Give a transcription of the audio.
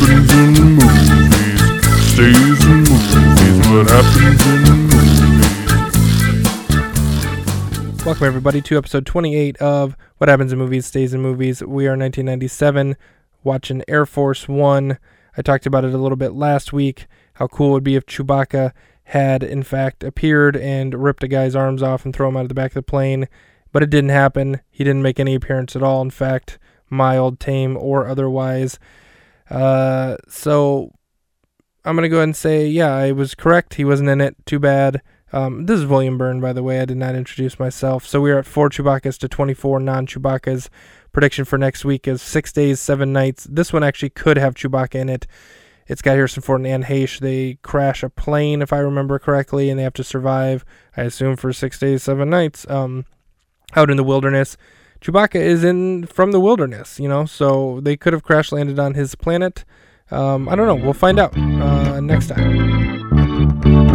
happens in movies stays in movies. What happens in movies. Welcome, everybody, to episode 28 of What Happens in Movies Stays in Movies. We are 1997 watching Air Force One. I talked about it a little bit last week how cool it would be if Chewbacca had, in fact, appeared and ripped a guy's arms off and throw him out of the back of the plane. But it didn't happen. He didn't make any appearance at all, in fact, mild, tame, or otherwise. Uh, so I'm to go ahead and say, yeah, I was correct. He wasn't in it. Too bad. Um, this is William Byrne, by the way. I did not introduce myself. So we are at four Chewbacca's to 24 non Chewbacca's. Prediction for next week is six days, seven nights. This one actually could have Chewbacca in it. It's got Harrison Ford and Anne Heche. They crash a plane, if I remember correctly, and they have to survive, I assume, for six days, seven nights um, out in the wilderness. Chewbacca is in from the wilderness, you know, so they could have crash landed on his planet. Um, I don't know. We'll find out uh, next time.